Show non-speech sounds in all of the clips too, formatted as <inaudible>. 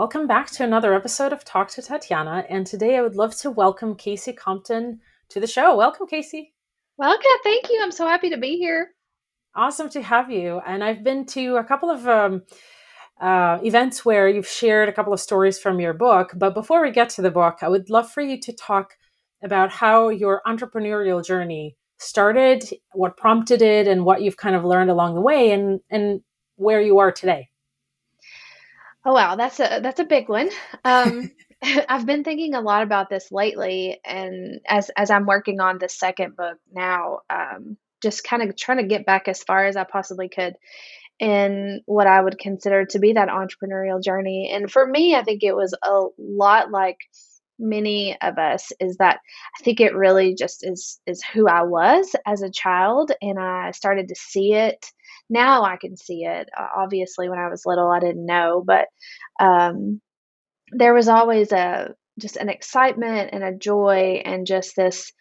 Welcome back to another episode of Talk to Tatiana. And today I would love to welcome Casey Compton to the show. Welcome, Casey. Welcome. Thank you. I'm so happy to be here. Awesome to have you. And I've been to a couple of um, uh, events where you've shared a couple of stories from your book. But before we get to the book, I would love for you to talk about how your entrepreneurial journey started, what prompted it, and what you've kind of learned along the way, and and where you are today. Oh wow, that's a that's a big one. Um, <laughs> <laughs> I've been thinking a lot about this lately, and as as I'm working on the second book now, um, just kind of trying to get back as far as I possibly could in what I would consider to be that entrepreneurial journey. And for me, I think it was a lot like many of us is that I think it really just is is who I was as a child and I started to see it now I can see it. Obviously, when I was little, I didn't know, but um, there was always a just an excitement and a joy and just this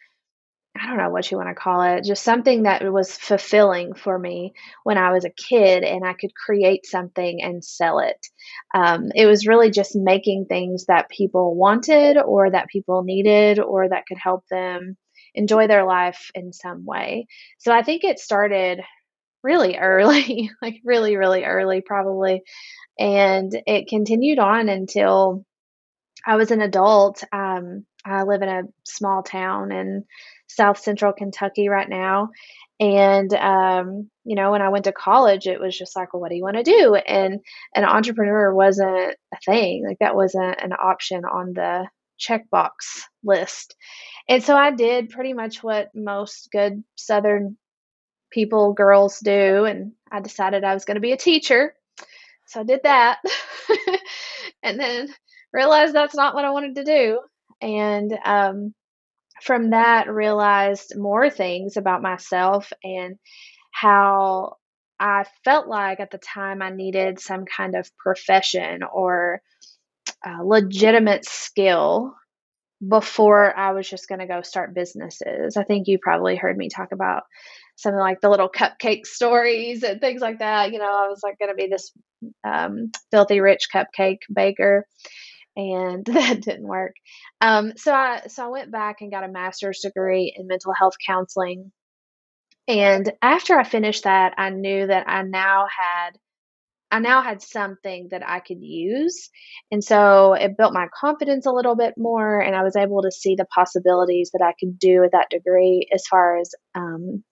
I don't know what you want to call it, just something that was fulfilling for me when I was a kid and I could create something and sell it. Um, it was really just making things that people wanted or that people needed or that could help them enjoy their life in some way. So I think it started really early, <laughs> like really, really early, probably. And it continued on until I was an adult. Um, I live in a small town in South Central Kentucky right now. And, um, you know, when I went to college, it was just like, well, what do you want to do? And an entrepreneur wasn't a thing. Like that wasn't an option on the checkbox list. And so I did pretty much what most good Southern people, girls do. And I decided I was going to be a teacher. So I did that. <laughs> and then realized that's not what I wanted to do. And um, from that, realized more things about myself and how I felt like at the time I needed some kind of profession or legitimate skill before I was just going to go start businesses. I think you probably heard me talk about something like the little cupcake <laughs> stories and things like that. You know, I was like going to be this um, filthy rich cupcake baker, and <laughs> that didn't work. Um, so I so I went back and got a master's degree in mental health counseling. And after I finished that, I knew that I now had I now had something that I could use. And so it built my confidence a little bit more, and I was able to see the possibilities that I could do with that degree as far as um,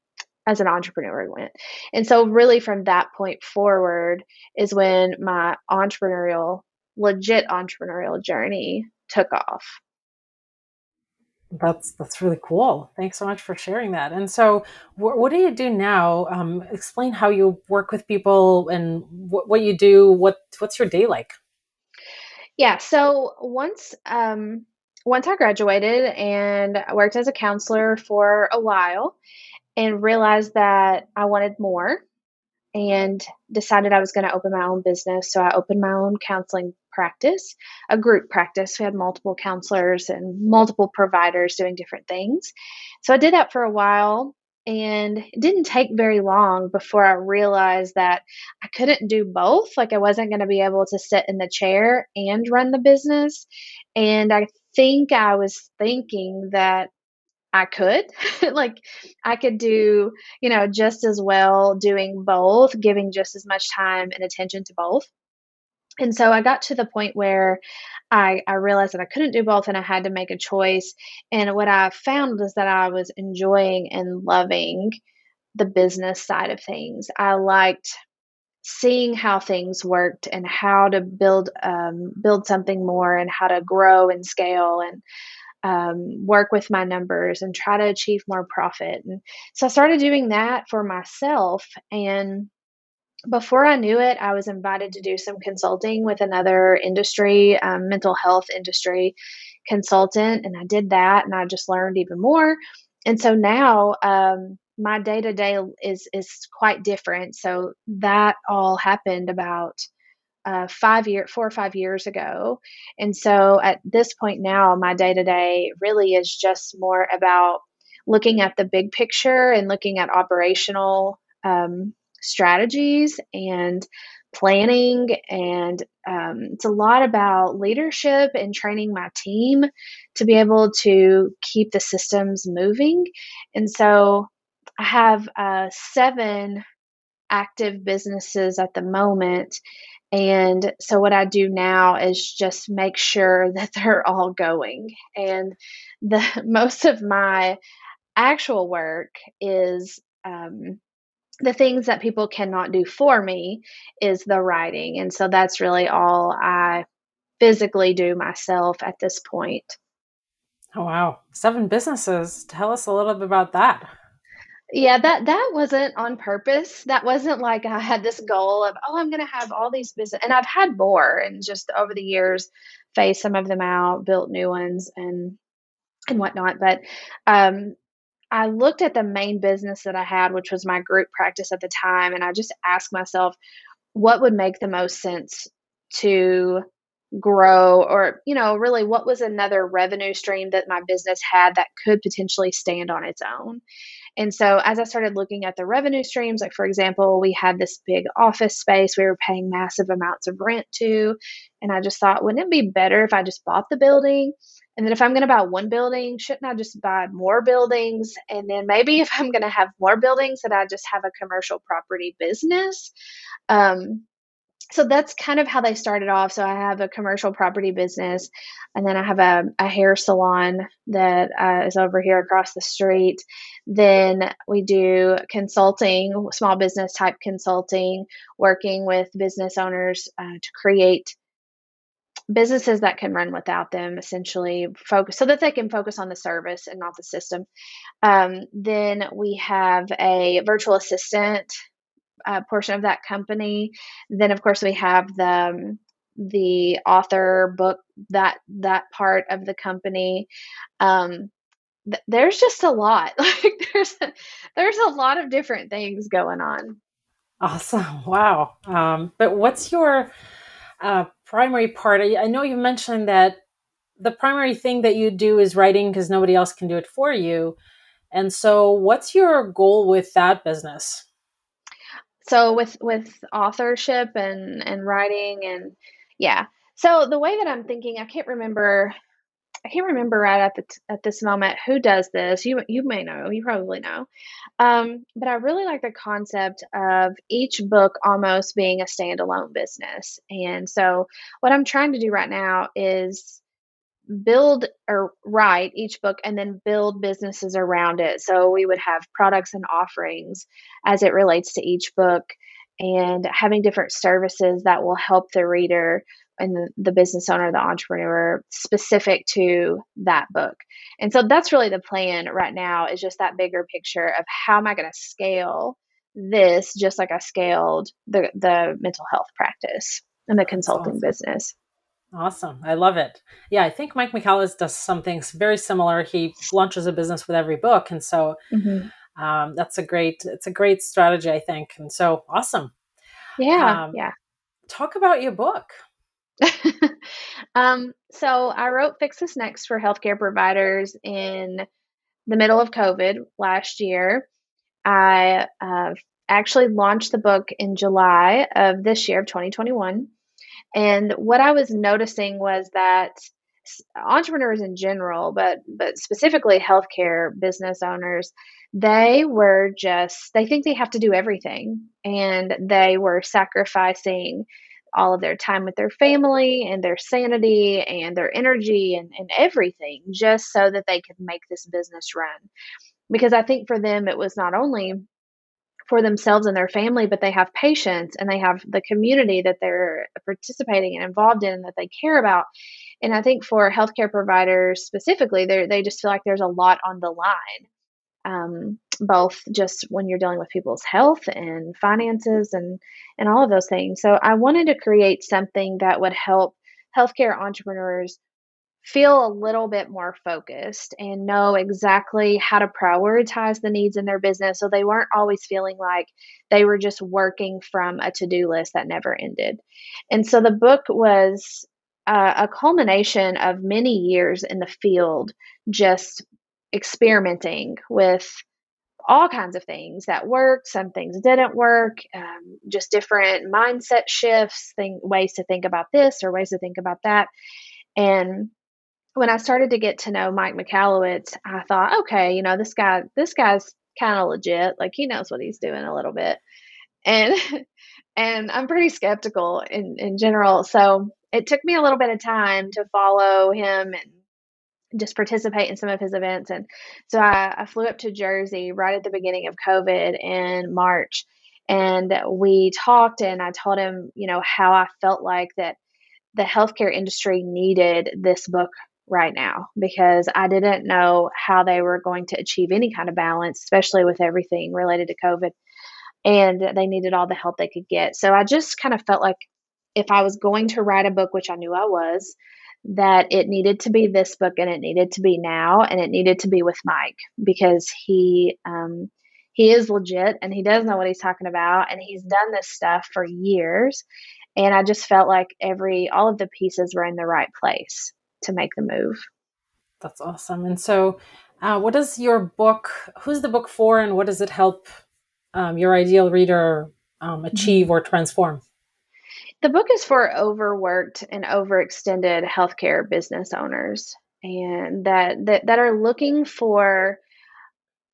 as an entrepreneur went. And so, really, from that point forward is when my entrepreneurial, legit entrepreneurial journey took off. That's that's really cool. Thanks so much for sharing that. And so, wh- what do you do now? Um, explain how you work with people and wh- what you do. What what's your day like? Yeah. So once um, once I graduated and I worked as a counselor for a while, and realized that I wanted more and decided I was going to open my own business. So I opened my own counseling practice, a group practice. We had multiple counselors and multiple providers doing different things. So I did that for a while. And it didn't take very long before I realized that I couldn't do both. Like, I wasn't going to be able to sit in the chair and run the business. And I think I was thinking that I could. <laughs> like I could do, you know, just as well doing both, giving just as much time and attention to both. And so I got to the point where I, I realized that I couldn't do both and I had to make a choice. And what I found was that I was enjoying and loving the business side of things. I liked seeing how things worked and how to build um, build something more and how to grow and scale and um, work with my numbers and try to achieve more profit. And so I started doing that for myself. And before I knew it, I was invited to do some consulting with another industry, um, mental health industry consultant. And I did that and I just learned even more. And so now, um, my day to day is is quite different. So that all happened about uh, five year, four or five years ago. And so at this point now, my day to day really is just more about looking at the big picture and looking at operational um, strategies and planning. And um, it's a lot about leadership and training my team to be able to keep the systems moving. And so i have uh, seven active businesses at the moment and so what i do now is just make sure <laughs> that they're all going and the <laughs> most of my actual work is um, the things that people cannot do for me is the writing. And so that's really all I physically do myself at this point. Oh wow. Seven businesses. Tell us a little bit about that. Yeah, that that wasn't on purpose. That wasn't like I had this goal of, oh, I'm going to have all these business and I've had more and just over the years phased some of them out, built new ones and and whatnot. But um I looked at the main business that I had, which was my group practice at the time, and I just asked myself, what would make the most sense to grow or you know really what was another revenue stream that my business had that could potentially stand on its own and so as i started looking at the revenue streams like for example we had this big office space we were paying massive amounts of rent to and i just thought wouldn't it be better if i just bought the building and then if I'm going to buy one building, shouldn't I just buy more buildings? And then maybe if I'm going to have more buildings, that I just have a commercial property business. Um, so that's kind of how they started off. So I have a commercial property business, and then I have a, a hair salon that uh, is over here across the street. Then we do consulting, small business type consulting, working with business owners uh, to create businesses that can run without them essentially focus so that they can focus on the service and not the system um, then we have a virtual assistant uh, portion of that company. Then of course we have the um, the author book that that part of the company. Um, th- there's just a lot. <laughs> Like there's a, there's a lot of different things going on. Awesome. <laughs> Wow. Um, but what's your uh, primary part, I, I know you mentioned that the primary thing that you do is writing because nobody else can do it for you. And so, what's your goal with that business? So with with authorship and and writing and yeah. So the way that I'm thinking, I can't remember I can't remember right at the t- at this moment who does this. You you may know, you probably know. Um, but I really like the concept of each book almost being a standalone business. And so what I'm trying to do right now is build or write each book and then build businesses around it. So we would have products and offerings as it relates to each book and having different services that will help the reader and the, the business owner, the entrepreneur, specific to that book. And so that's really the plan right now is just that bigger picture of how am I going to scale this just like I scaled the the mental health practice and the consulting awesome. business. Awesome. I love it. Yeah, I think Mike Michalowicz does something very similar. He launches a business with every book. And so mm-hmm. um, that's a great, it's a great strategy, I think. And so awesome. Yeah. Um, yeah. Talk about your book. <laughs> um, so I wrote Fix This Next for healthcare providers in the middle of COVID last year. I uh, actually launched the book in July of this year of 2021. And what I was noticing was that entrepreneurs in general, but but specifically healthcare business owners, they were just they think they have to do everything and they were sacrificing all of their time with their family and their sanity and their energy and, and everything just so that they could make this business run. Because I think for them, it was not only for themselves and their family, but they have patients and they have the community that they're participating and involved in that they care about. And I think for healthcare providers specifically, they just feel like there's a lot on the line um, both just when you're dealing with people's health and finances and and all of those things. So I wanted to create something that would help healthcare entrepreneurs feel a little bit more focused and know exactly how to prioritize the needs in their business so they weren't always feeling like they were just working from a to-do list that never ended. And so the book was uh, a culmination of many years in the field just experimenting with all kinds of things that worked, some things didn't work, um, just different mindset shifts, ways to think about this or ways to think about that. And when I started to get to know Mike Michalowicz, I thought, okay, you know, this guy, this guy's kind of legit. Like he knows what he's doing a little bit. And <laughs> and I'm pretty skeptical in, in general. So it took me a little bit of time to follow him and just participate in some of his events. And so I, I flew up to Jersey right at the beginning of COVID in March. And we talked, and I told him, you know, how I felt like that the healthcare industry needed this book right now because I didn't know how they were going to achieve any kind of balance, especially with everything related to COVID. And they needed all the help they could get. So I just kind of felt like if I was going to write a book, which I knew I was, that it needed to be this book and it needed to be now and it needed to be with Mike because he um, he is legit and he does know what he's talking about and he's done this stuff for years and I just felt like every all of the pieces were in the right place to make the move. That's awesome. And so, uh, what is your book? Who's the book for, and what does it help um, your ideal reader um, achieve mm-hmm. or transform? The book is for overworked and overextended healthcare business owners, and that that, that are looking for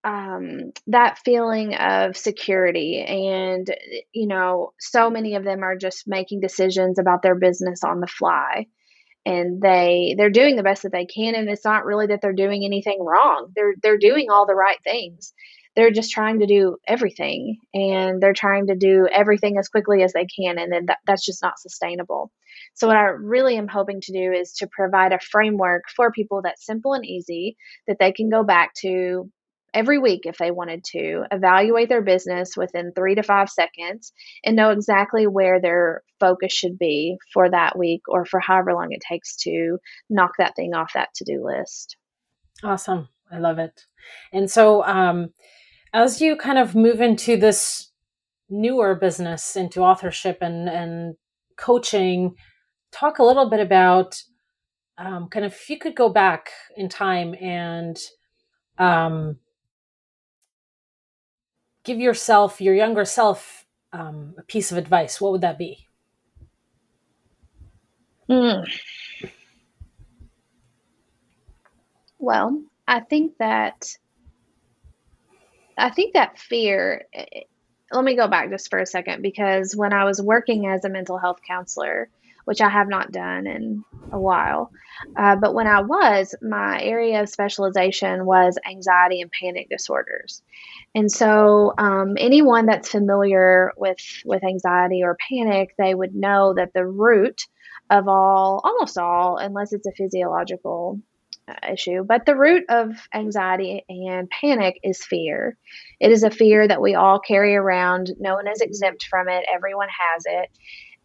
um, that feeling of security. And you know, so many of them are just making decisions about their business on the fly and they they're doing the best that they can and it's not really that they're doing anything wrong. They're they're doing all the right things. They're just trying to do everything and they're trying to do everything as quickly as they can and then that, that's just not sustainable. So what i really am hoping to do is to provide a framework for people that's simple and easy that they can go back to every week if they wanted to, evaluate their business within three to five seconds, and know exactly where their focus should be for that week or for however long it takes to knock that thing off that to do list. Awesome. I love it. And so, um, as you kind of move into this newer business, into authorship and, and coaching, talk a little bit about um, kind of if you could go back in time and um, give yourself, your younger self, um, a piece of advice, what would that be? Mm. Well, I think that I think that fear. Eh, let me go back just for a second because when I was working as a mental health counselor, which I have not done in a while. Uh, but when I was, my area of specialization was anxiety and panic disorders. And so, um, anyone that's familiar with, with anxiety or panic, they would know that the root of all, almost all, unless it's a physiological uh, issue, but the root of anxiety and panic is fear. It is a fear that we all carry around. No one is exempt from it, everyone has it.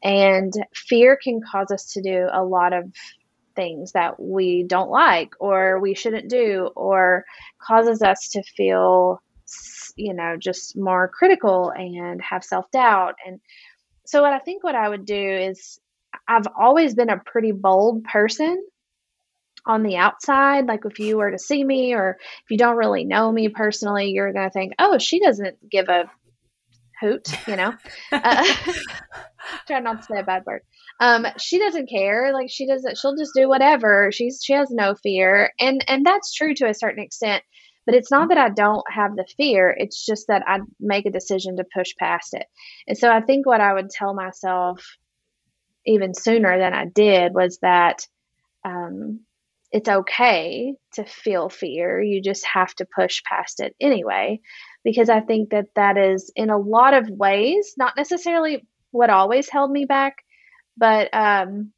And fear can cause us to do a lot of things that we don't like or we shouldn't do, or causes us to feel, you know, just more critical and have self doubt. And so, what I think what I would do is, I've always been a pretty bold person on the outside. Like if you were to see me or if you don't really know me personally, you're going to think, oh, she doesn't give a hoot, you know. <laughs> Uh, <laughs> try not to say a bad word. Um, she doesn't care. Like she doesn't. She'll just do whatever. She's she has no fear, and and that's true to a certain extent. But it's not that I don't have the fear. It's just that I make a decision to push past it. And so I think what I would tell myself even sooner than I did was that um, it's okay to feel fear. You just have to push past it anyway because I think that that is in a lot of ways not necessarily what always held me back, but um,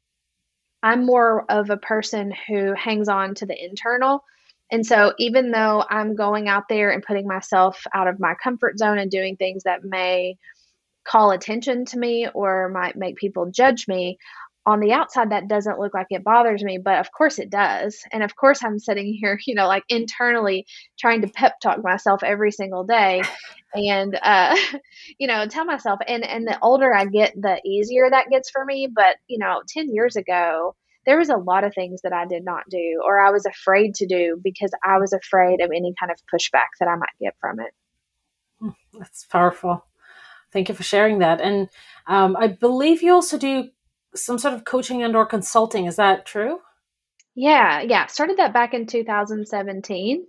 I'm more of a person who hangs on to the internal. And so, even though I'm going out there and putting myself out of my comfort zone and doing things that may call attention to me or might make people judge me, on the outside that doesn't look like it bothers me but of course it does and of course i'm sitting here <laughs> you know like internally trying to pep talk myself every single day and uh <laughs> you know tell myself and and the older i get the easier that gets for me but you know 10 years ago there was a lot of things that i did not do or i was afraid to do because i was afraid of any kind of pushback that i might get from it Mm, that's powerful. Thank you for sharing that. And um, I believe you also do some sort of coaching and or consulting. Is that true? Yeah, yeah. Started that back in 2017.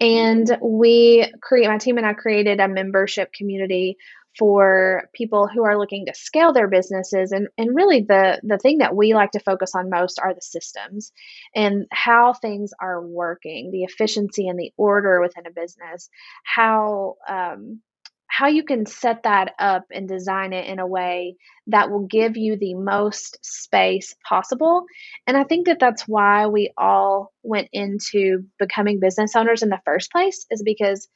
And we create my team and I created a membership community for people who are looking to scale their businesses and, and really the the thing that we like to focus on most are the systems and how things are working the efficiency and the order within a business how um, how you can set that up and design it in a way that will give you the most space possible. And I think that that's why we all went into becoming business owners in the first place, is because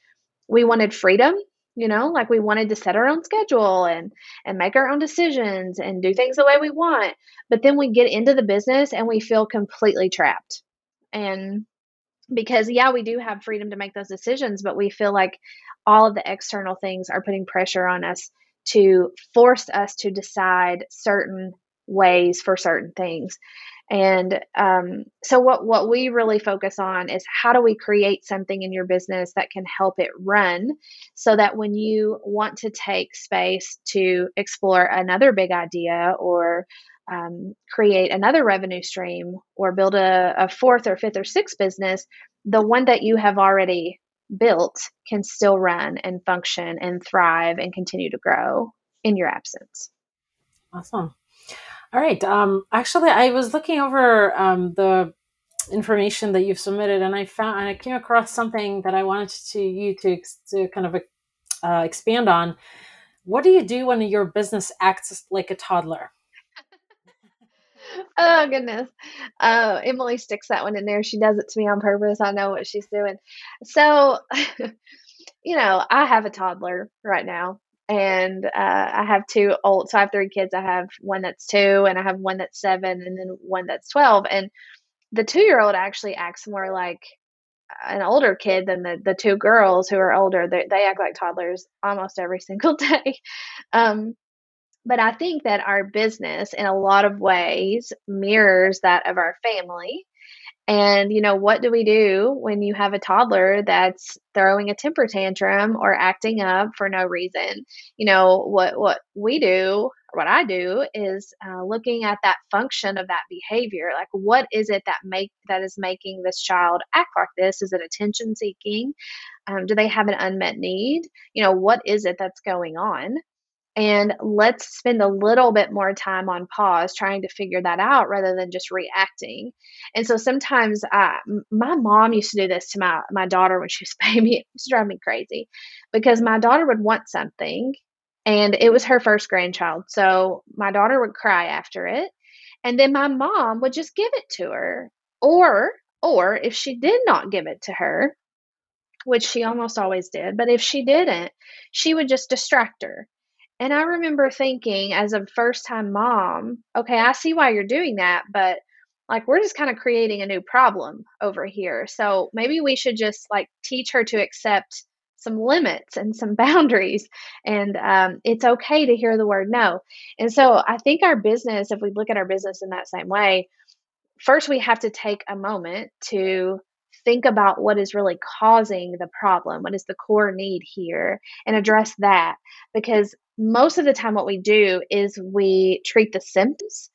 we wanted freedom. You know, like we wanted to set our own schedule and and make our own decisions and do things the way we want. But then we get into the business and we feel completely trapped. And because yeah we do have freedom to make those decisions but we feel like all of the external things are putting pressure on us to force us to decide certain ways for certain things and um, so what what we really focus on is how do we create something in your business that can help it run so that when you want to take space to explore another big idea or um, create another revenue stream or build a, a fourth or fifth or sixth business, the one that you have already built can still run and function and thrive and continue to grow in your absence. Awesome. All right. Um, actually, I was looking over um, the information that you've submitted, and I found and I came across something that I wanted to you to to kind of uh, expand on. What do you do when your business acts like a toddler? <laughs> oh goodness. Uh, Emily sticks that one in there. She does it to me on purpose. I know what she's doing. So, <laughs> you know, I have a toddler right now, and uh, I have two old. So I have three kids. I have one that's two, and I have one that's seven, and then one that's twelve. And the two-year-old actually acts more like an older kid than the the two girls who are older. They, they act like toddlers almost every <laughs> single day. Um, but I think that our business, in a lot of ways, mirrors that of our family. And, you know, what do we do when you have a toddler that's throwing a temper tantrum or acting up for no reason? You know, what, what we do, what I do is uh, looking at that function of that behavior. Like, what is it that make that is making this child act like this? Is it attention seeking? Um, do they have an unmet need? You know, what is it that's going on? And let's spend a little bit more time on pause trying to figure that out rather than just reacting. And so sometimes uh, my mom used to do this to my, my daughter when she was <laughs> baby it used to drive me crazy because my daughter would want something and it was her first grandchild so my daughter would cry after it and then my mom would just give it to her or or if she did not give it to her which she almost always did but if she didn't she would just distract her and I remember thinking as a first time mom, okay, I see why you're doing that, but like we're just kind of creating a new problem over here. So maybe we should just like teach her to accept some limits and some <laughs> boundaries. And um, it's okay to hear the word no. And so I think our business, if we look at our business in that same way, first we have to take a moment to think about what is really causing the problem, what is the core need here, and address that. Because most of the time, what we do is we treat the symptoms,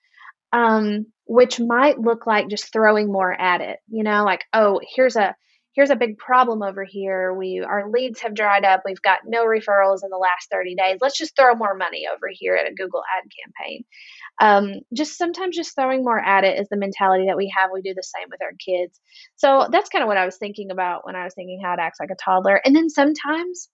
um, which might look like just throwing more at it. You know, like, oh, here's a here's a big problem over here. We our leads have dried up. We've got no referrals in the last 30 days. Let's just throw more money over here at a Google ad campaign. Um, just sometimes just throwing more at it is the mentality that we have. We do the same with our kids. So that's kind of what I was thinking about when I was thinking how it acts like a toddler. And then sometimes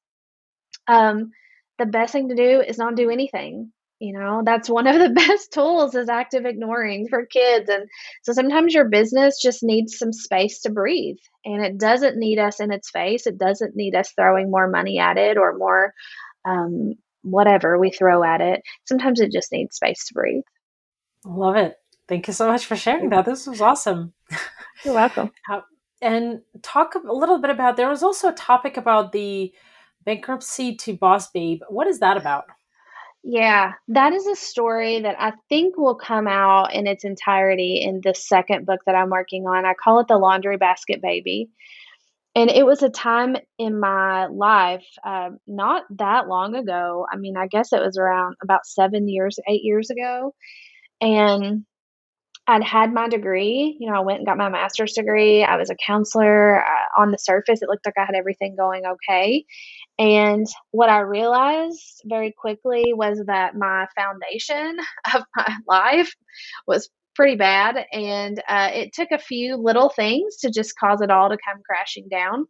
um, the best thing to do is not do anything. You know, that's one of the <laughs> best tools is active ignoring for kids. And so sometimes your business just needs some space to breathe. And it doesn't need us in its face. It doesn't need us throwing more money at it or more um, whatever we throw at it. Sometimes it just needs space to breathe. Love it. Thank you so much for sharing that. This was awesome. <laughs> You're welcome. and talk a little bit about there was also a topic about the bankruptcy to boss babe. What is that about? Yeah, that is a story that I think will come out in its entirety in the second book that I'm working on. I call it The Laundry Basket Baby. and it was a time in my life, uh, not that long ago. I mean, I guess it was around about seven years, eight years ago. And I'd had my degree. You know, I went and got my master's degree. I was a counselor. Uh, on the surface, it looked like I had everything going okay. And what I realized very quickly was that my foundation <laughs> of my life was pretty bad. And uh, it took a few little things to just cause it all to come crashing down.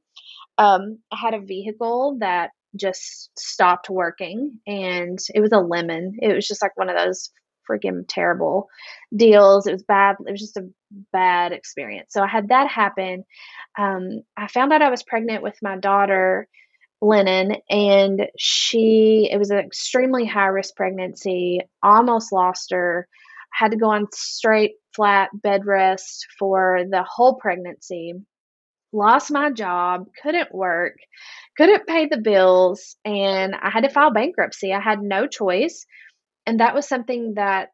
Um, I had a vehicle that just stopped working and it was a lemon. It was just like one of those freaking terrible deals. It was bad. It was just a bad experience. So I had that happen. Um, I found out I was pregnant with my daughter, Lennon, and she, it was an extremely high risk pregnancy, almost lost her. Had to go on straight, flat bed rest for the whole pregnancy. Lost my job, couldn't work, couldn't pay the bills, and I had to file bankruptcy. I had no choice and that was something that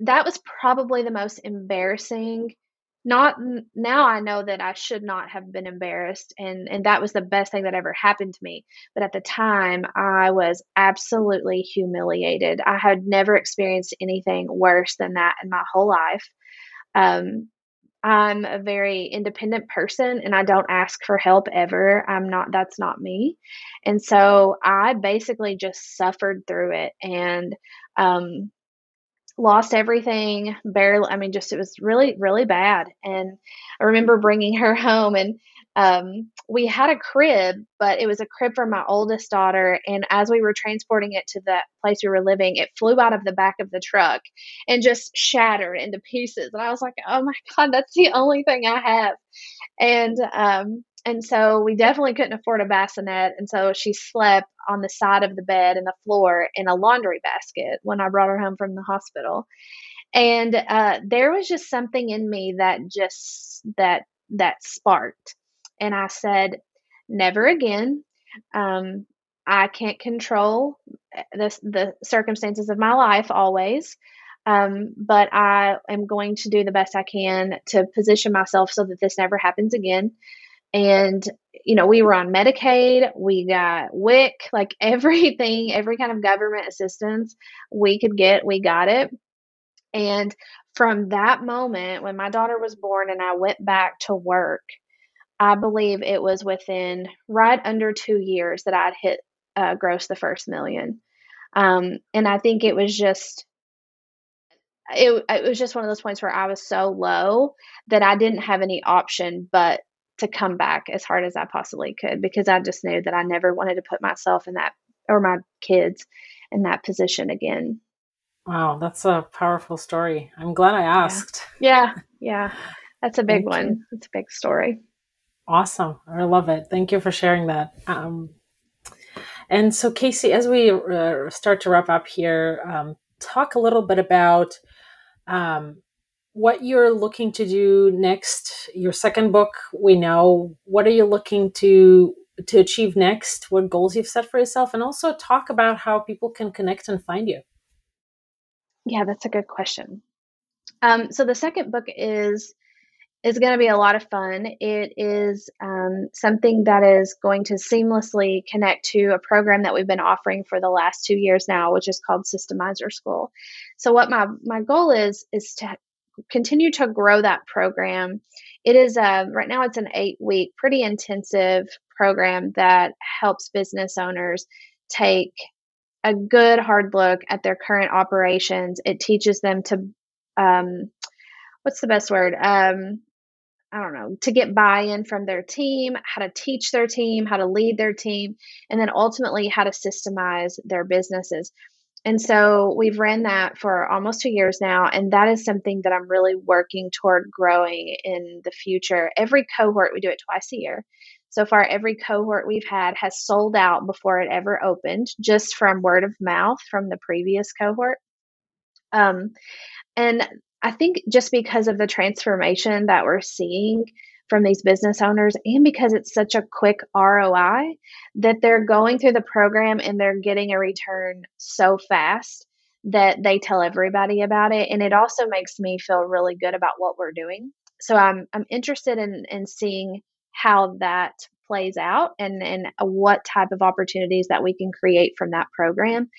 that was probably the most embarrassing not now i know that i should not have been embarrassed and and that was the best thing that ever happened to me but at the time i was absolutely humiliated i had never experienced anything worse than that in my whole life um, I'm a very independent person and I don't ask for help ever. I'm not, that's not me. And so I basically just suffered through it and um, lost everything. Barely, I mean, just it was really, really bad. And I remember bringing her <laughs> home and um, we had a crib, but it was a crib for my oldest daughter. And as we were transporting it to the place we were living, it flew out of the back of the truck and just shattered into pieces. And I was like, oh my God, that's the only thing I have. And, um, and so we definitely couldn't afford a bassinet. And so she slept on the side of the bed and the floor in a laundry basket when I brought her home from the hospital. And uh, there was just something in me that just that that sparked and I said, never again. Um, I can't control eh, the, the circumstances of my life always. Um, but I am going to do the best I can to position myself so that this never happens again. And, you know, we were on Medicaid, we got WIC, like <laughs> everything, every kind of government assistance we could get, we got it. And from that moment, when my daughter was born and I went back to work, I believe it was within right under two years that I'd hit uh, gross the first million. Um, and I think it was just, it, it was just one of those points where I was so low that I didn't have any option but to come back as hard as I possibly could because I just knew that I never wanted to put myself in that or my kids in that position again. Wow, that's a powerful story. I'm glad I asked. Yeah, <laughs> yeah. yeah. That's a big Thank one. You. It's a big story. Awesome. I love it. Thank you for sharing that. Um, and so, Casey, as we uh, start to wrap up here, um, talk a little bit about um, what you're looking to do next. Your second book, we know. What are you looking to to achieve next? What goals you've set for yourself, and also talk about how people can connect and find you. Yeah, that's a good question. Um, so the second book is is going to be a lot of fun. It is um, something that is going to seamlessly connect to a program that we've been offering for the last two years now, which is called Systemizer School. So, what my my goal is is to continue to grow that program. It is a, right now it's an eight week, pretty intensive program that helps business owners take a good hard look at their current operations. It teaches them to um, what's the best word? Um, I don't know, to get buy in from their team, how to teach their team, how to lead their team, and then ultimately how to systemize their businesses. And so we've ran that for almost two years now, and that is something that I'm really working toward growing in the future. Every cohort, we do it twice a year. So far, every cohort we've had has sold out before it ever opened, just from word of mouth from the previous cohort. Um, and I think just because of the transformation that we're seeing from these business owners and because it's such a quick ROI that they're going through the program and they're getting a return so fast that they tell everybody about it and it also makes me feel really good about what we're doing. So I'm I'm interested in in seeing how that plays out and and what type of opportunities that we can create from that program.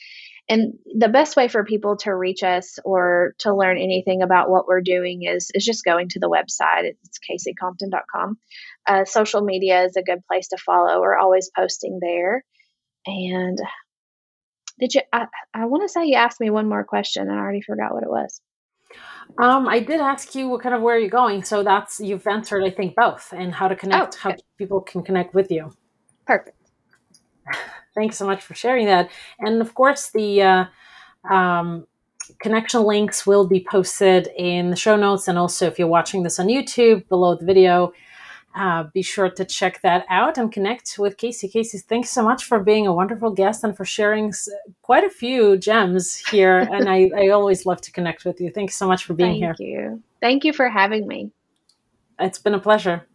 And the best way for people to reach us or to learn anything about what we're doing is is just going to the website. It's caseycompton.com uh, social media is a good place to follow. We're always posting there. And did you i, I want to say you asked me one more question. And i already forgot what it was um, I did ask you what kind of where are you're going, so that's you've answered, I think, both, and how to connect, oh, how people can connect with you. Perfect. <laughs> Thanks so much for sharing that, and of course, the uh, um, connection links will be posted in the show notes, and also if you're watching this on YouTube, below the video, uh, be sure to check that out and connect with Casey. Casey, thanks so much for being a wonderful guest and for sharing quite a few gems here. <laughs> and I, I always love to connect with you. Thanks so much for being Thank here. Thank you. Thank you for having me. It's been a pleasure.